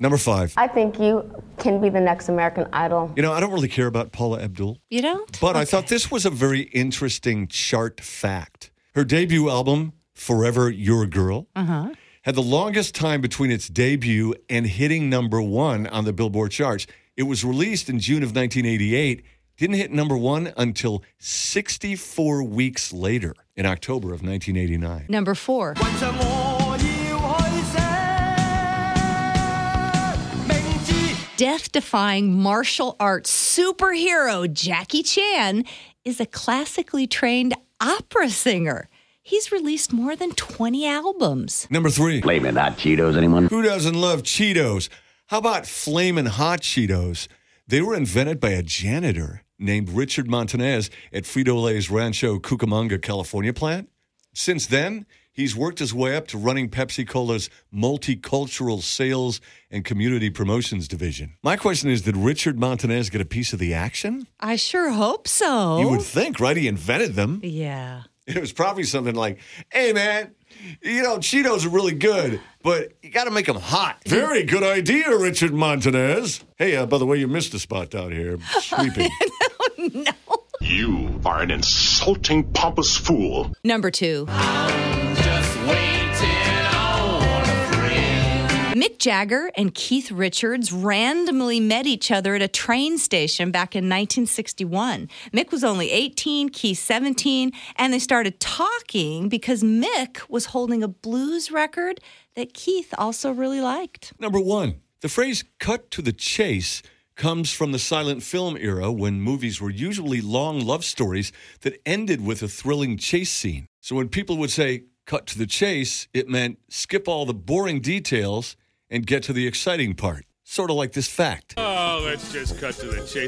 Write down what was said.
Number five. I think you can be the next American Idol. You know, I don't really care about Paula Abdul, You don't? but I thought this was a very interesting chart fact. Her debut album, Forever Your Girl, Uh-huh. had the longest time between its debut and hitting number one on the Billboard charts. It was released in June of 1988, didn't hit number one until 64 weeks later in October of 1989. Number four. Death defying martial arts superhero Jackie Chan is a classically trained opera singer. He's released more than 20 albums. Number three. Flaming hot Cheetos, anyone? Who doesn't love Cheetos? How about Flamin' Hot Cheetos? They were invented by a janitor named Richard Montanez at Frito Lay's Rancho Cucamonga, California plant. Since then, he's worked his way up to running Pepsi Cola's multicultural sales and community promotions division. My question is Did Richard Montanez get a piece of the action? I sure hope so. You would think, right? He invented them. yeah. It was probably something like, hey, man, you know, Cheetos are really good, but you got to make them hot. Very good idea, Richard Montanez. Hey, uh, by the way, you missed a spot down here. Sweeping. No. You are an insulting, pompous fool. Number two. Jagger and Keith Richards randomly met each other at a train station back in 1961. Mick was only 18, Keith 17, and they started talking because Mick was holding a blues record that Keith also really liked. Number one, the phrase cut to the chase comes from the silent film era when movies were usually long love stories that ended with a thrilling chase scene. So when people would say cut to the chase, it meant skip all the boring details and get to the exciting part. Sort of like this fact. Oh, let's just cut to the chase.